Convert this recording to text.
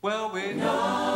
Well, we know.